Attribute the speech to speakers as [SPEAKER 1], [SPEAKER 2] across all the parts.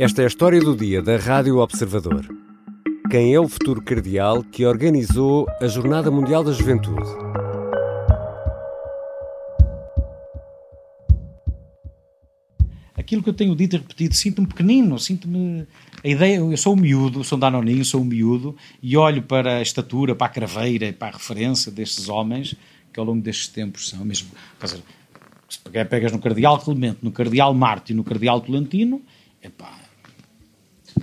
[SPEAKER 1] Esta é a história do dia da Rádio Observador. Quem é o futuro cardeal que organizou a Jornada Mundial da Juventude?
[SPEAKER 2] Aquilo que eu tenho dito e repetido, sinto-me pequenino, sinto-me. A ideia, eu sou um miúdo, sou um danoninho, sou um miúdo, e olho para a estatura, para a craveira, para a referência destes homens que ao longo destes tempos são mesmo. Quer dizer, se pegas no Cardeal Clemente, no Cardeal Marte e no Cardeal Tolentino, epá,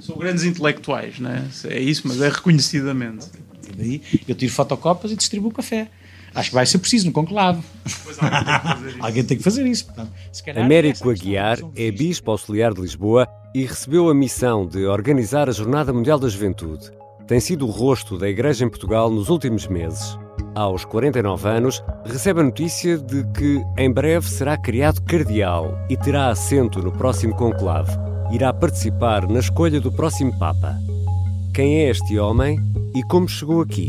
[SPEAKER 3] são grandes intelectuais, não é? É isso, mas é reconhecidamente.
[SPEAKER 2] E daí eu tiro fotocopas e distribuo café. Acho que vai ser preciso no conclave.
[SPEAKER 3] Pois alguém tem que fazer isso.
[SPEAKER 2] Alguém tem que fazer isso. Portanto, calhar
[SPEAKER 1] Américo Aguiar é. Bispo Auxiliar de Lisboa e recebeu a missão de organizar a Jornada Mundial da Juventude. Tem sido o rosto da Igreja em Portugal nos últimos meses. Aos 49 anos, recebe a notícia de que em breve será criado cardeal e terá assento no próximo conclave. Irá participar na escolha do próximo Papa. Quem é este homem e como chegou aqui?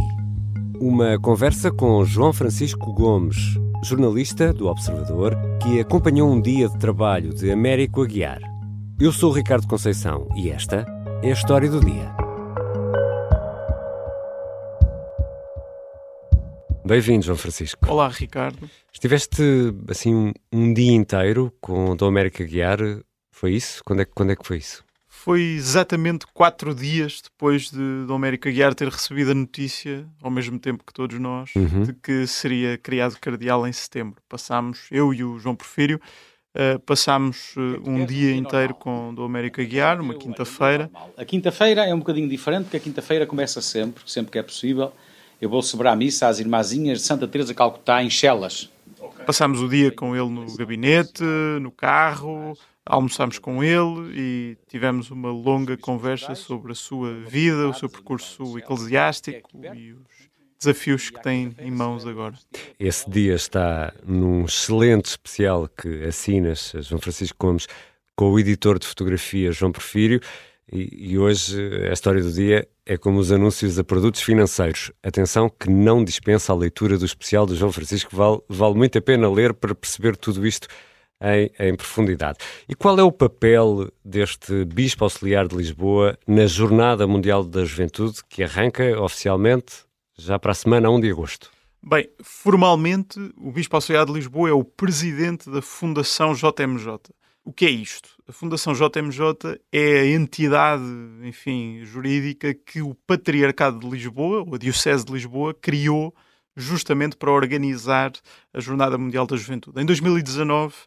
[SPEAKER 1] Uma conversa com João Francisco Gomes, jornalista do Observador, que acompanhou um dia de trabalho de Américo Aguiar. Eu sou o Ricardo Conceição e esta é a história do dia. Bem-vindo, João Francisco.
[SPEAKER 3] Olá, Ricardo.
[SPEAKER 1] Estiveste assim um, um dia inteiro com o Dom Américo Aguiar, foi isso? Quando é, que- quando é que foi isso?
[SPEAKER 3] Foi exatamente quatro dias depois de Dom Américo Aguiar ter recebido a notícia, ao mesmo tempo que todos nós,
[SPEAKER 1] Uhum.
[SPEAKER 3] de que seria criado cardeal em setembro. Passámos, eu e o João Porfírio, eh, passámos eh, um dia inteiro com Dom Américo Aguiar, uma quinta-feira.
[SPEAKER 2] A quinta-feira é um bocadinho diferente, porque a quinta-feira começa sempre, sempre que é possível. Eu vou celebrar a missa às irmãzinhas de Santa Teresa Calcutá, em Chelas.
[SPEAKER 3] Passámos o dia com ele no gabinete, no carro, almoçámos com ele e tivemos uma longa conversa sobre a sua vida, o seu percurso eclesiástico e os desafios que tem em mãos agora.
[SPEAKER 1] Esse dia está num excelente especial que assinas, João Francisco Gomes, com o editor de fotografia João Porfírio. E, e hoje a história do dia é como os anúncios a produtos financeiros. Atenção que não dispensa a leitura do especial do João Francisco, vale, vale muito a pena ler para perceber tudo isto em, em profundidade. E qual é o papel deste Bispo Auxiliar de Lisboa na Jornada Mundial da Juventude, que arranca oficialmente já para a semana 1 de agosto?
[SPEAKER 3] Bem, formalmente, o Bispo Auxiliar de Lisboa é o presidente da Fundação JMJ. O que é isto? A Fundação JMJ é a entidade, enfim, jurídica que o Patriarcado de Lisboa, ou a Diocese de Lisboa, criou justamente para organizar a Jornada Mundial da Juventude. Em 2019, eh,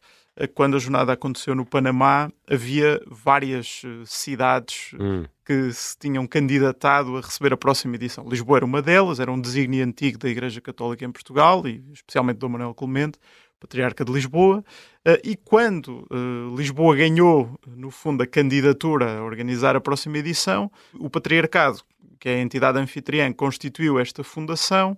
[SPEAKER 3] quando a jornada aconteceu no Panamá, havia várias eh, cidades eh,
[SPEAKER 1] Hum.
[SPEAKER 3] que se tinham candidatado a receber a próxima edição. Lisboa era uma delas, era um desígnio antigo da Igreja Católica em Portugal, e especialmente Dom Manuel Clemente, Patriarca de Lisboa. Eh, E quando eh, Lisboa ganhou, no fundo, a candidatura a organizar a próxima edição, o Patriarcado, que é a entidade anfitriã, constituiu esta fundação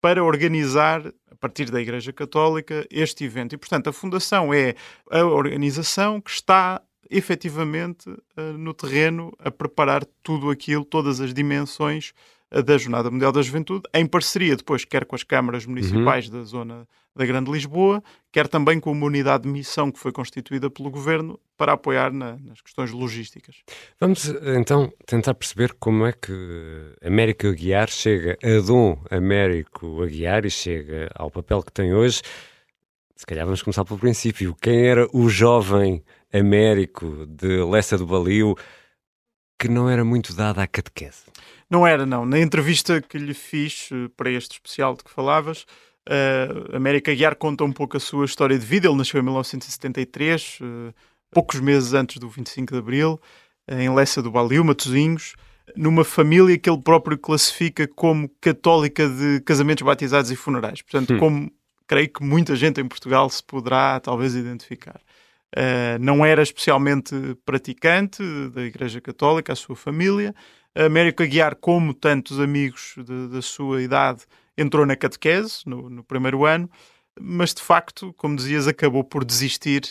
[SPEAKER 3] para organizar, a partir da Igreja Católica, este evento. E, portanto, a Fundação é a organização que está efetivamente eh, no terreno a preparar tudo aquilo, todas as dimensões da Jornada Mundial da Juventude, em parceria depois, quer com as câmaras municipais da zona da Grande Lisboa, quer também com uma unidade de missão que foi constituída pelo Governo para apoiar na- nas questões logísticas.
[SPEAKER 1] Vamos então tentar perceber como é que Américo Aguiar chega a Dom Américo Aguiar e chega ao papel que tem hoje. Se calhar vamos começar pelo princípio. Quem era o jovem Américo de Lessa do Balio que não era muito dado à catequese?
[SPEAKER 3] Não era, não. Na entrevista que lhe fiz eh, para este especial de que falavas, uh, América Guiar conta um pouco a sua história de vida. Ele nasceu em 1973, eh, poucos meses antes do 25 de Abril, eh, em Lessa do Balio, Matosinhos, numa família que ele próprio classifica como católica de casamentos, batizados e funerais. Portanto,
[SPEAKER 1] Hum.
[SPEAKER 3] como creio que muita gente em Portugal se poderá talvez identificar. Uh, não era especialmente praticante da Igreja Católica, a sua família. Américo Aguiar, como tantos amigos de- da sua idade, entrou na catequese no, no primeiro ano, mas de facto, como dizias, acabou por desistir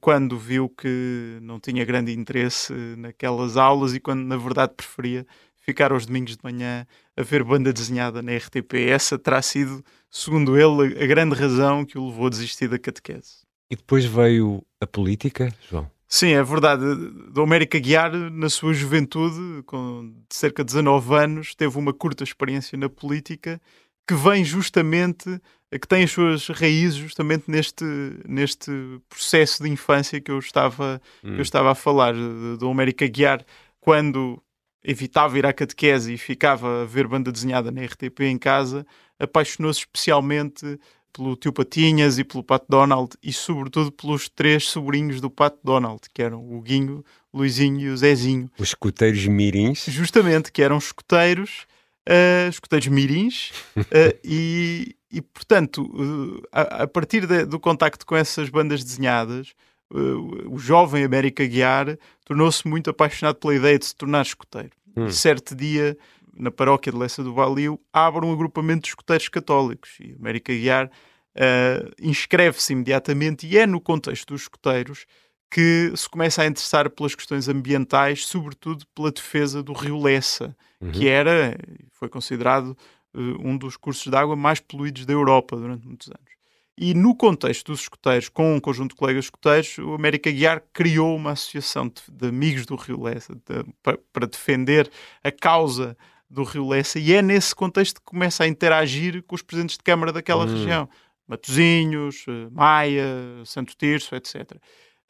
[SPEAKER 3] quando viu que não tinha grande interesse naquelas aulas e quando, na verdade, preferia ficar aos domingos de manhã a ver banda desenhada na RTP. Essa terá sido, segundo ele, a grande razão que o levou a desistir da catequese.
[SPEAKER 1] E depois veio a política, João?
[SPEAKER 3] Sim, é verdade. Do América Guiar, na sua juventude, com cerca de 19 anos, teve uma curta experiência na política que vem justamente, que tem as suas raízes justamente neste, neste processo de infância que eu estava, hum. que eu hum. estava a falar. Do América Guiar, quando evitava ir à catequese e ficava a ver banda desenhada na RTP em casa, apaixonou-se especialmente pelo tio Patinhas e pelo Pat Donald e sobretudo pelos três sobrinhos do Pat Donald, que eram o Guinho, o Luizinho e o Zezinho.
[SPEAKER 1] Os escuteiros mirins.
[SPEAKER 3] Justamente, que eram escuteiros, uh, escuteiros mirins, uh, e, e, portanto, uh, a, a, partir de, do contacto com essas bandas desenhadas, o jovem América Guiar tornou-se muito apaixonado pela ideia de se tornar escuteiro. Hum. E certo dia na paróquia de Lessa do Valio, abre um agrupamento de escuteiros católicos. E América Guiar uh, inscreve-se imediatamente e é no contexto dos escuteiros que se começa a interessar pelas questões ambientais, sobretudo pela defesa do rio Lessa, uhum. que era, foi considerado uh, um dos cursos de água mais poluídos da Europa durante muitos anos. E no contexto dos escuteiros, com um conjunto de colegas escuteiros, o América Guiar criou uma associação de, de amigos do Rio Lessa de, para, para defender a causa do Rio Lessa e é nesse contexto que começa a interagir com os presidentes de Câmara daquela hum. região. Matozinhos, eh, Maia, Santo Tirso, etc.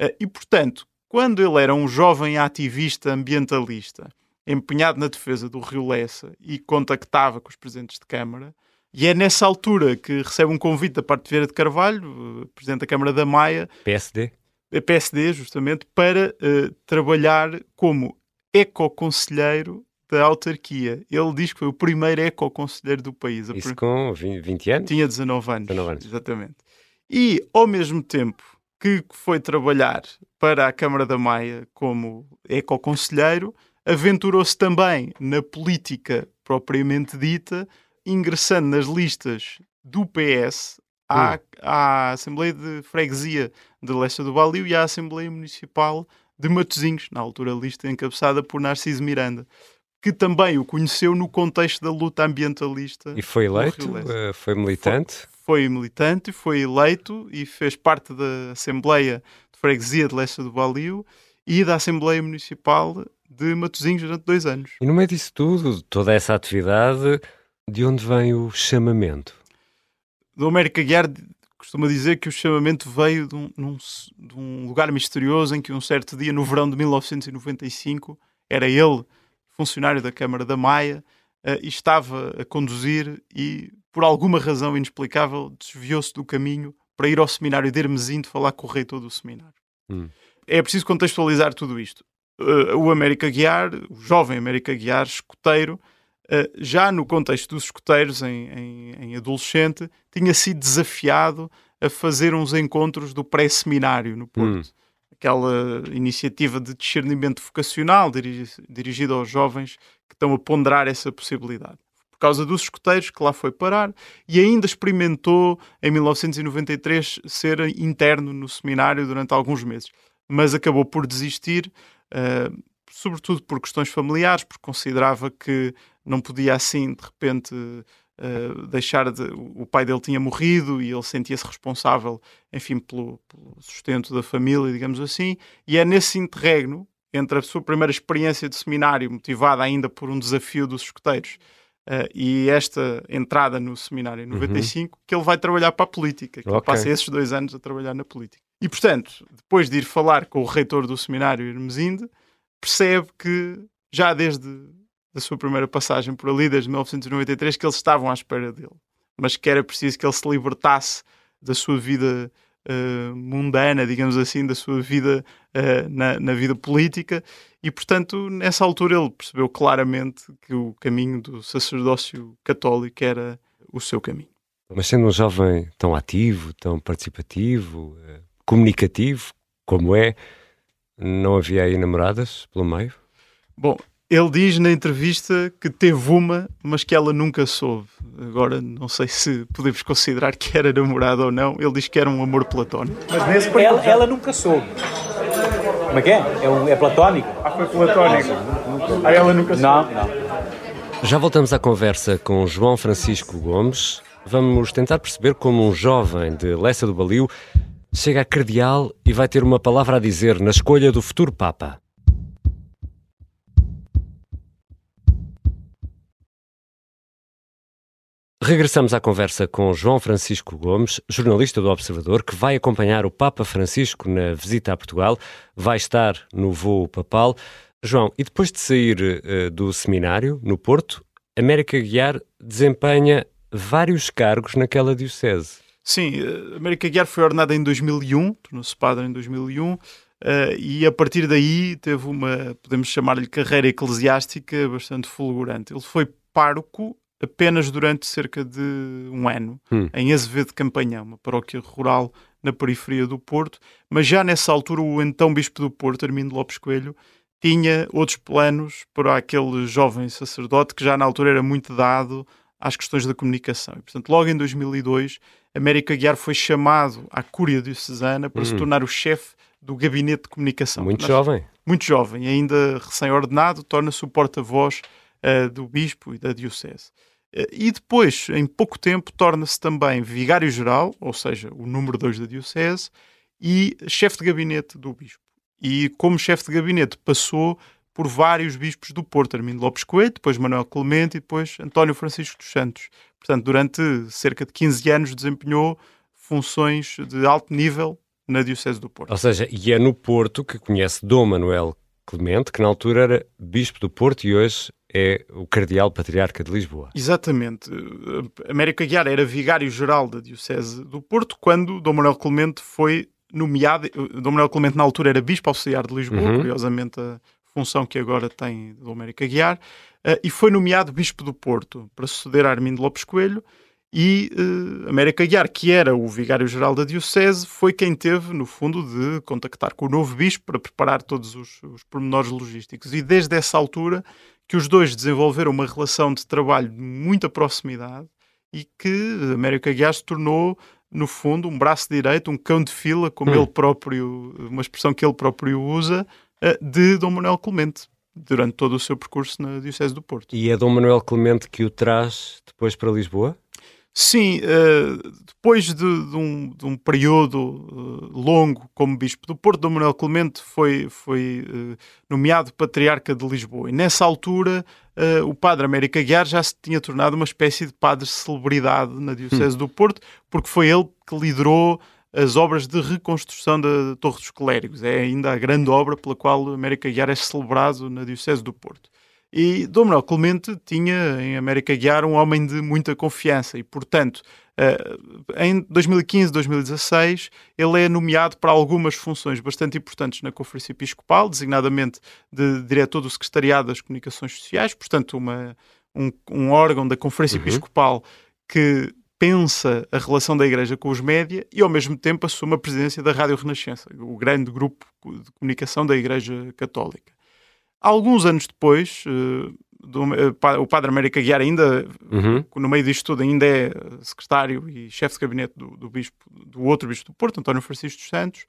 [SPEAKER 3] Eh, e, portanto, quando ele era um jovem ativista ambientalista, empenhado na defesa do Rio Lessa e contactava com os presidentes de Câmara, e é nessa altura que recebe um convite da parte de Vieira de Carvalho, eh, presidente da Câmara da Maia.
[SPEAKER 1] PSD?
[SPEAKER 3] PSD, justamente, para uh, trabalhar como ecoconselheiro da autarquia. Ele diz que foi o primeiro eco-conselheiro do país.
[SPEAKER 1] Isso com 20 anos?
[SPEAKER 3] Tinha 19 anos, 19 anos. Exatamente. E, ao mesmo tempo que foi trabalhar para a Câmara da Maia como eco-conselheiro, aventurou-se também na política propriamente dita, ingressando nas listas do PS à, hum. à Assembleia de Freguesia de Leste do Valio e à Assembleia Municipal de Matosinhos, na altura lista encabeçada por Narciso Miranda que também o conheceu no contexto da luta ambientalista.
[SPEAKER 1] E foi eleito? Uh, foi militante?
[SPEAKER 3] Foi, foi, militante, foi eleito e fez parte da Assembleia de Freguesia de Leste do Valio e da Assembleia Municipal de Matosinhos durante dois anos.
[SPEAKER 1] E no meio disso tudo, toda essa atividade, de onde vem o chamamento?
[SPEAKER 3] Do América Guiar costuma dizer que o chamamento veio de um, de um lugar misterioso em que um certo dia, no verão de 1995, era ele funcionário da Câmara da Maia, uh, e estava a conduzir e, por alguma razão inexplicável, desviou-se do caminho para ir ao seminário de Hermesinde falar com o reitor do seminário. Hum. É preciso contextualizar tudo isto. Uh, o América Guiar, o jovem América Guiar, escoteiro, uh, já no contexto dos escoteiros, em, em, em, adolescente, tinha sido desafiado a fazer uns encontros do pré-seminário no Porto. Hum aquela iniciativa de discernimento vocacional dirigida aos jovens que estão a ponderar essa possibilidade. Por causa dos escoteiros que lá foi parar e ainda experimentou em 1993 ser interno no seminário durante alguns meses, mas acabou por desistir, uh, sobretudo por questões familiares, porque considerava que não podia assim de repente uh, deixar de. O pai dele tinha morrido e ele sentia-se responsável, enfim, pelo, pelo, sustento da família, digamos assim. E é nesse interregno, entre a sua primeira experiência de seminário, motivada ainda por um desafio dos escoteiros, Uh, e esta entrada no seminário em 95, uhum. que ele vai trabalhar para a política, que okay. ele passa esses dois anos a trabalhar na política. E, portanto, depois de ir falar com o reitor do seminário Hermesinde, percebe que já desde da sua primeira passagem por ali, desde 1993, que eles estavam à espera dele, mas que era preciso que ele se libertasse da sua vida uh, mundana, digamos assim, da sua vida uh, na, na, vida política, e portanto, nessa altura, ele percebeu claramente que o caminho do sacerdócio católico era o seu caminho.
[SPEAKER 1] Mas sendo um jovem tão ativo, tão participativo, uh, comunicativo, como é, não havia aí namoradas pelo meio?
[SPEAKER 3] Bom, ele diz na entrevista que teve uma, mas que ela nunca soube. Agora, não sei se podemos considerar que era namorada ou não. Ele diz que era um amor platónico.
[SPEAKER 2] Mas nesse período... ela, ela nunca soube. Como é que é? É, é platónico?
[SPEAKER 3] Ah, foi platónico. Ah, ela nunca soube.
[SPEAKER 2] Não, não.
[SPEAKER 1] Já voltamos à conversa com João Francisco Gomes. Vamos tentar perceber como um jovem de Lessa do Balio chega a Cardeal e vai ter uma palavra a dizer na escolha do futuro Papa. Regressamos à conversa com João Francisco Gomes, jornalista do Observador, que vai acompanhar o Papa Francisco na visita a Portugal, vai estar no voo papal. João, e depois de sair uh, do seminário, no Porto, América Guiar desempenha vários cargos naquela diocese.
[SPEAKER 3] Sim, eh, América Guiar foi ordenada em 2001, tornou-se padre em 2001, uh, eh, e a partir daí teve uma, podemos chamar-lhe carreira eclesiástica bastante fulgurante. Ele foi pároco apenas durante cerca de um ano, hum. em Azevedo de Campanhão, uma paróquia rural na periferia do Porto, mas já nessa altura o então Bispo do Porto, Armindo Lopes Coelho, tinha outros planos para aquele jovem sacerdote que já na altura era muito dado às questões da comunicação. E, portanto, logo em 2002, América Guiar foi chamado à Cúria Diocesana para hum. se tornar o chefe do gabinete de comunicação.
[SPEAKER 1] Muito jovem.
[SPEAKER 3] Muito jovem, ainda recém-ordenado, torna-se o porta-voz uh, do bispo e da diocese. Uh, e depois, em pouco tempo, torna-se também vigário-geral, ou seja, o número 2 da diocese, e chefe de gabinete do bispo. E como chefe de gabinete passou por vários bispos do Porto, Armindo Lopes Coelho, depois Manuel Clemente e depois António Francisco dos Santos. Portanto, durante cerca de 15 anos desempenhou funções de alto nível na Diocese do Porto.
[SPEAKER 1] Ou seja, e é no Porto que conhece Dom Manuel Clemente, que na altura era bispo do Porto e hoje é o cardeal patriarca de Lisboa.
[SPEAKER 3] Exatamente. América Guiar era vigário-geral da Diocese do Porto quando Dom Manuel Clemente foi nomeado. Dom Manuel Clemente, na altura, era bispo auxiliar de Lisboa, uhum. curiosamente a função que agora tem Dom América Guiar, uh, e foi nomeado bispo do Porto para suceder a Armindo Lopes Coelho. E uh, América Guiar, que era o vigário-geral da Diocese, foi quem teve, no fundo, de contactar com o novo bispo para preparar todos os, os pormenores logísticos. E desde essa altura que os dois desenvolveram uma relação de trabalho de muita proximidade e que América Guiar se tornou, no fundo, um braço direito, um cão de fila, como hum. ele próprio, uma expressão que ele próprio usa, eh, de Dom Manuel Clemente durante todo o seu percurso na Diocese do Porto.
[SPEAKER 1] E é Dom Manuel Clemente que o traz depois para Lisboa?
[SPEAKER 3] Sim, uh, depois de, de, um, de, um, período uh, longo como Bispo do Porto, Dom Manuel Clemente foi, foi uh, nomeado Patriarca de Lisboa. E nessa altura, o Padre América Guiar já se tinha tornado uma espécie de padre celebridade na Diocese hum. do Porto, porque foi ele que liderou as obras de reconstrução da Torre dos Clérigos. É ainda a grande obra pela qual América Guiar é celebrado na Diocese do Porto. E Dom Manuel Clemente tinha em América Guiar um homem de muita confiança e, portanto, eh, em 2015, 2016, ele é nomeado para algumas funções bastante importantes na Conferência Episcopal, designadamente de diretor do Secretariado das Comunicações Sociais, portanto, uma, um, um órgão da Conferência uhum. Episcopal que pensa a relação da Igreja com os média e, ao mesmo tempo, assume a presidência da Rádio Renascença, o grande grupo de comunicação da Igreja Católica. Alguns anos depois, uh, do, uh, o Padre América Guiar ainda, uhum. no meio disto tudo, ainda é secretário e chefe de gabinete do, do, bispo, do outro bispo do Porto, António Francisco dos Santos,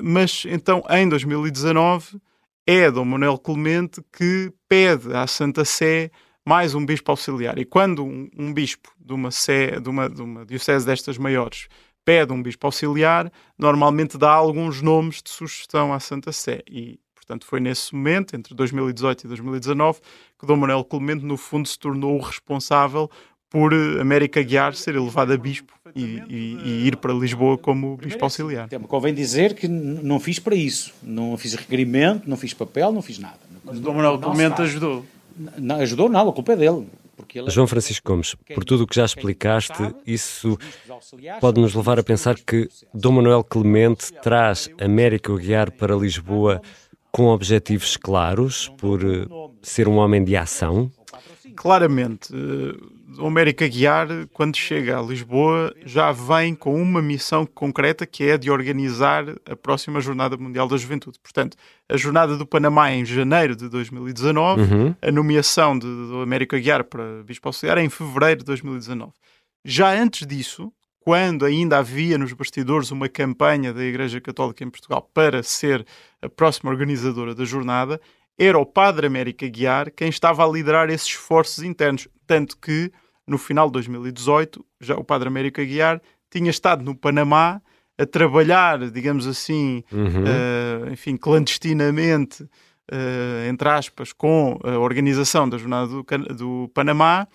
[SPEAKER 3] mas então, em 2019, é Dom Manuel Clemente que pede à Santa Sé mais um bispo auxiliar. E quando um, um bispo de uma, sé, de, uma, de uma diocese destas maiores pede um bispo auxiliar, normalmente dá alguns nomes de sugestão à Santa Sé. E, portanto, foi nesse momento, entre 2018 e 2019, que Dom Manuel Clemente, no fundo, se tornou o responsável por eh, América Guiar ser elevado a bispo e, e, e, ir para Lisboa como bispo auxiliar.
[SPEAKER 2] Convém dizer que não fiz para isso. Não fiz requerimento, não fiz papel, não fiz nada.
[SPEAKER 3] Mas Dom Manuel Clemente ajudou.
[SPEAKER 2] Não, ajudou não, a culpa é dele.
[SPEAKER 1] João Francisco Gomes, por tudo o que já explicaste, isso pode nos levar a pensar que Dom Manuel Clemente traz América Guiar para Lisboa com objetivos claros, por eh, ser um homem de ação?
[SPEAKER 3] Claramente. Eh, o América Guiar, quando chega a Lisboa, já vem com uma missão concreta que é de organizar a próxima Jornada Mundial da Juventude. Portanto, a Jornada do Panamá em janeiro de 2019, uhum. a nomeação de, do América Guiar para Bispo Auxiliar é em fevereiro de 2019. Já antes disso, quando ainda havia nos bastidores uma campanha da Igreja Católica em Portugal para ser a próxima organizadora da jornada, era o Padre América Guiar quem estava a liderar esses esforços internos. Tanto que no final de 2018, já o Padre América Guiar tinha estado no Panamá a trabalhar, digamos assim,
[SPEAKER 1] Uhum.
[SPEAKER 3] uh, enfim, clandestinamente, uh, entre aspas, com a organização da Jornada do, do Panamá,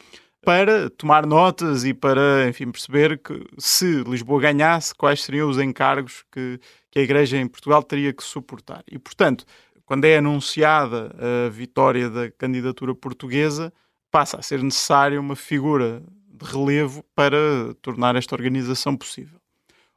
[SPEAKER 3] para tomar notas e para, enfim, perceber que se Lisboa ganhasse, quais seriam os encargos que, que a Igreja em Portugal teria que suportar. E, portanto, quando é anunciada a vitória da candidatura portuguesa, passa a ser necessária uma figura de relevo para tornar esta organização possível.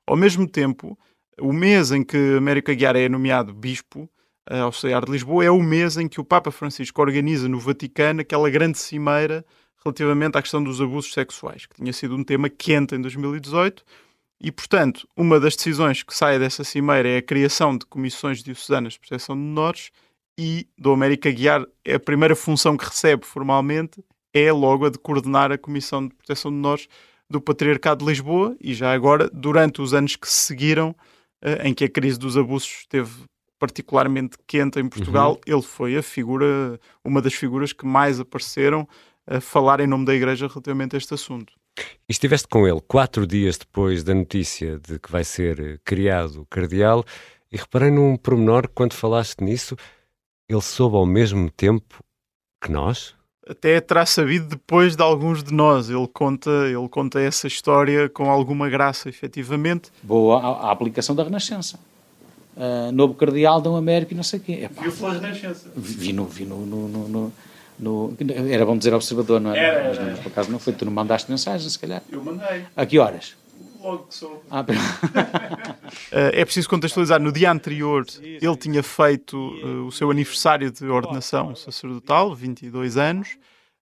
[SPEAKER 3] Ao mesmo tempo, o mês em que Américo Aguiar é nomeado bispo eh, auxiliar de Lisboa é o mês em que o Papa Francisco organiza no Vaticano aquela grande cimeira relativamente à questão dos abusos sexuais, que tinha sido um tema quente em 2018. E, portanto, uma das decisões que sai dessa cimeira é a criação de comissões diocesanas de proteção de menores e do Américo Aguiar, é a primeira função que recebe formalmente é logo a de coordenar a Comissão de Proteção de Menores do Patriarcado de Lisboa e já agora, durante os anos que se seguiram, eh, em que a crise dos abusos esteve particularmente quente em Portugal, ele foi a figura, uma das figuras que mais apareceram a falar em nome da Igreja relativamente a este assunto.
[SPEAKER 1] E estiveste com ele quatro dias depois da notícia de que vai ser criado cardeal e reparei num pormenor quando falaste nisso, ele soube ao mesmo tempo que nós?
[SPEAKER 3] Até terá sabido depois de alguns de nós. Ele conta, ele conta essa história com alguma graça, efetivamente.
[SPEAKER 2] Boa a, a aplicação da Renascença. Uh, novo cardeal Dom Américo e não sei o quê. Epá,
[SPEAKER 3] Viu pela Renascença.
[SPEAKER 2] vi no, vi no, no, no, no- Era bom dizer observador, não era?
[SPEAKER 3] Era, era,
[SPEAKER 2] Mas, não, por acaso não foi. Tu não mandaste mensagem, se calhar.
[SPEAKER 3] Eu mandei,
[SPEAKER 2] A que horas?
[SPEAKER 3] logo que soube.
[SPEAKER 2] Ah,
[SPEAKER 3] Uh, é preciso contextualizar. No dia anterior, ele tinha feito uh, o seu aniversário de ordenação sacerdotal, 22 anos,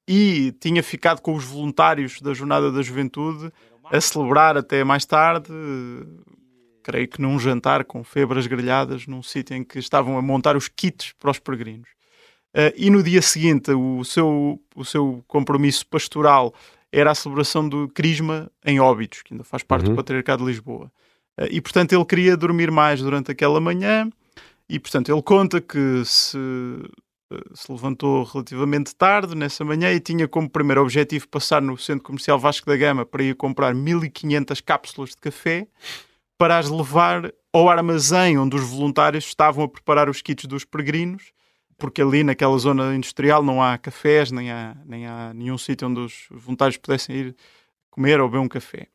[SPEAKER 3] e tinha ficado com os voluntários da Jornada da Juventude a celebrar até mais tarde, uh, creio que num jantar com febras grelhadas, num sítio em que estavam a montar os kits para os peregrinos. Uh, e no dia seguinte, o seu, o seu compromisso pastoral era a celebração do Crisma em Óbidos, que ainda faz parte
[SPEAKER 1] Uhum.
[SPEAKER 3] do Patriarcado de Lisboa. Eh, E, portanto, ele queria dormir mais durante aquela manhã. E, portanto, ele conta que se, eh, se levantou relativamente tarde nessa manhã e tinha como primeiro objetivo passar no Centro Comercial Vasco da Gama para ir comprar 1500 cápsulas de café para as levar ao armazém onde os voluntários estavam a preparar os kits dos peregrinos, porque ali naquela zona industrial não há cafés, nem há, nem há nenhum sítio onde os voluntários pudessem ir comer ou beber um café.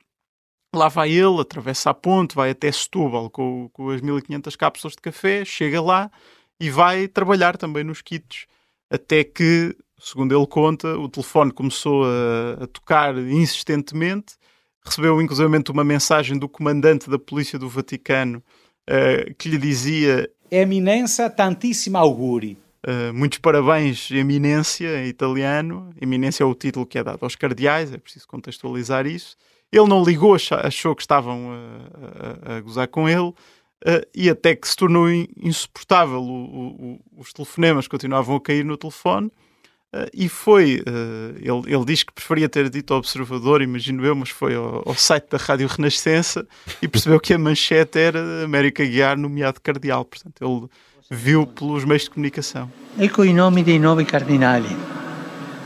[SPEAKER 3] Lá vai ele, atravessa a ponte, vai até Setúbal com, com as 1500 cápsulas de café, chega lá e vai trabalhar também nos kits. Até que, segundo ele conta, o telefone começou a, a tocar insistentemente, recebeu inclusivamente uma mensagem do comandante da Polícia do Vaticano eh, que lhe dizia
[SPEAKER 2] Eminência tantíssima auguri.
[SPEAKER 3] Uh, muitos parabéns, Eminência, em italiano. Eminência é o título que é dado aos cardeais, é preciso contextualizar isso. Ele não ligou, achou que estavam a, a- a gozar com ele, uh, e até que se tornou in- insuportável. o- o- os telefonemas continuavam a cair no telefone. uh, e foi, ele, ele diz que preferia ter dito ao observador, imagino eu, mas foi ao, ao site da Rádio Renascença e percebeu que a manchete era América Guiar nomeado cardeal. Portanto, ele viu pelos meios de comunicação.
[SPEAKER 4] Ecco i nomi dei nuovi cardinali.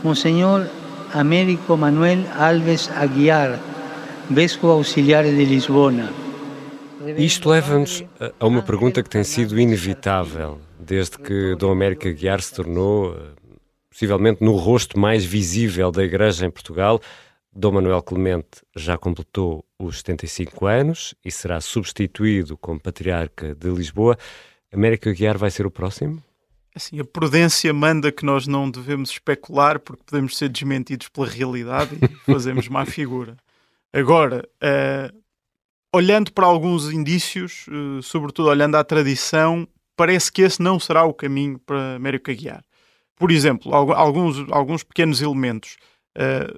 [SPEAKER 4] Monsignor Americo Manuel Alves Aguiar, Vescovo Ausiliare de Lisbona.
[SPEAKER 1] Isto leva-nos a- a uma pergunta que tem sido inevitável desde que Dom Américo Aguiar se tornou, eh, possivelmente, no rosto mais visível da Igreja em Portugal. Dom Manuel Clemente já completou os 75 anos e será substituído como Patriarca de Lisboa. Américo Aguiar vai ser o próximo?
[SPEAKER 3] Assim, a prudência manda que nós não devemos especular porque podemos ser desmentidos pela realidade e fazemos má figura. Agora, eh, olhando para alguns indícios, eh, sobretudo olhando à tradição, parece que esse não será o caminho para Américo Aguiar. Por exemplo, algu- alguns, alguns pequenos elementos. Eh,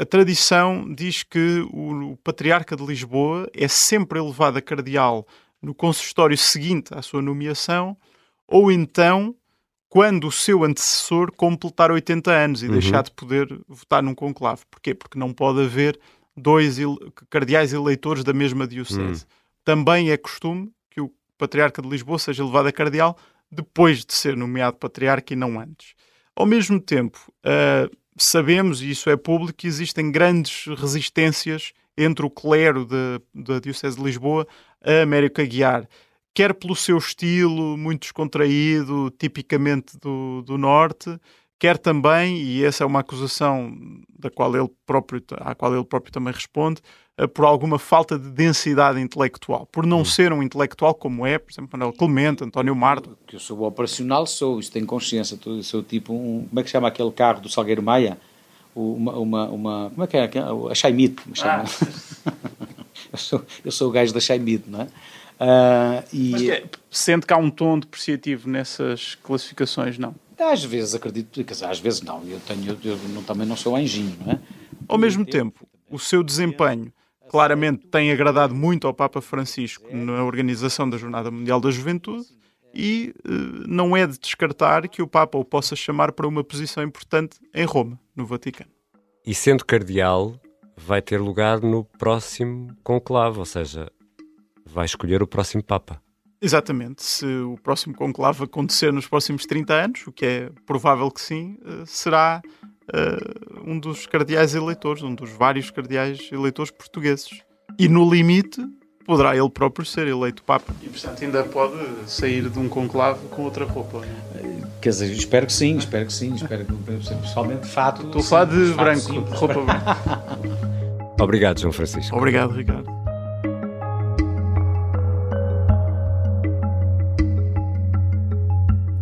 [SPEAKER 3] a tradição diz que o, o Patriarca de Lisboa é sempre elevado a cardeal no consistório seguinte à sua nomeação, ou então quando o seu antecessor completar 80 anos e
[SPEAKER 1] Uhum.
[SPEAKER 3] deixar de poder votar num conclave. Porquê? Porque não pode haver dois ele- cardeais eleitores da mesma diocese. Também é costume que o Patriarca de Lisboa seja elevado a cardeal depois de ser nomeado Patriarca e não antes. Ao mesmo tempo, ah, sabemos, e isso é público, que existem grandes resistências entre o clero da, Diocese de Lisboa a Américo Aguiar, quer pelo seu estilo muito descontraído, tipicamente do, do Norte, quer também, e essa é uma acusação da qual ele próprio, à qual ele próprio também responde, por alguma falta de densidade intelectual, por não hum. ser um intelectual como é, por exemplo, Manuel Clemente, António Marto.
[SPEAKER 2] Que eu sou operacional, sou, isso tenho consciência, sou tipo, um, como é que se chama aquele carro do Salgueiro Maia? Uma, uma, uma como é que é? A Chaimite, ah. eu, sou, eu sou o gajo da Chaimite, não é?
[SPEAKER 3] Uh, e... Mas é, sente que há um tom depreciativo nessas classificações, não?
[SPEAKER 2] Às vezes acredito, quer dizer, às vezes não, eu, tenho, eu, eu também não sou anjinho, não é?
[SPEAKER 3] Ao mesmo tempo, o seu desempenho claramente tem agradado muito ao Papa Francisco na organização da Jornada Mundial da Juventude e uh, não é de descartar que o Papa o possa chamar para uma posição importante em Roma, no Vaticano.
[SPEAKER 1] E sendo cardeal, vai ter lugar no próximo conclave, ou seja, vai escolher o próximo Papa.
[SPEAKER 3] Exatamente. Se o próximo conclave acontecer nos próximos 30 anos, o que é provável que sim, uh, será uh, um dos cardeais eleitores, um dos vários cardeais eleitores portugueses. E no limite, poderá ele próprio ser eleito Papa. E portanto ainda pode sair de um conclave com outra roupa.
[SPEAKER 2] Quer dizer, espero que sim, espero que sim, espero que pessoalmente fato.
[SPEAKER 3] Estou a falar de branco, sim, roupa branca.
[SPEAKER 1] Obrigado, João Francisco.
[SPEAKER 3] Obrigado, Ricardo.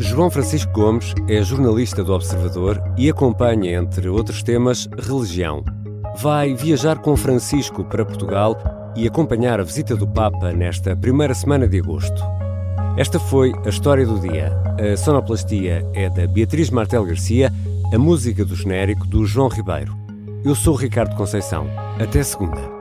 [SPEAKER 1] João Francisco Gomes é jornalista do Observador e acompanha, entre outros temas, religião. Vai viajar com Francisco para Portugal e acompanhar a visita do Papa nesta primeira semana de agosto. Esta foi a história do dia. A sonoplastia é da Beatriz Martel Garcia, a música do genérico do João Ribeiro. Eu sou Ricardo Conceição. Até segunda.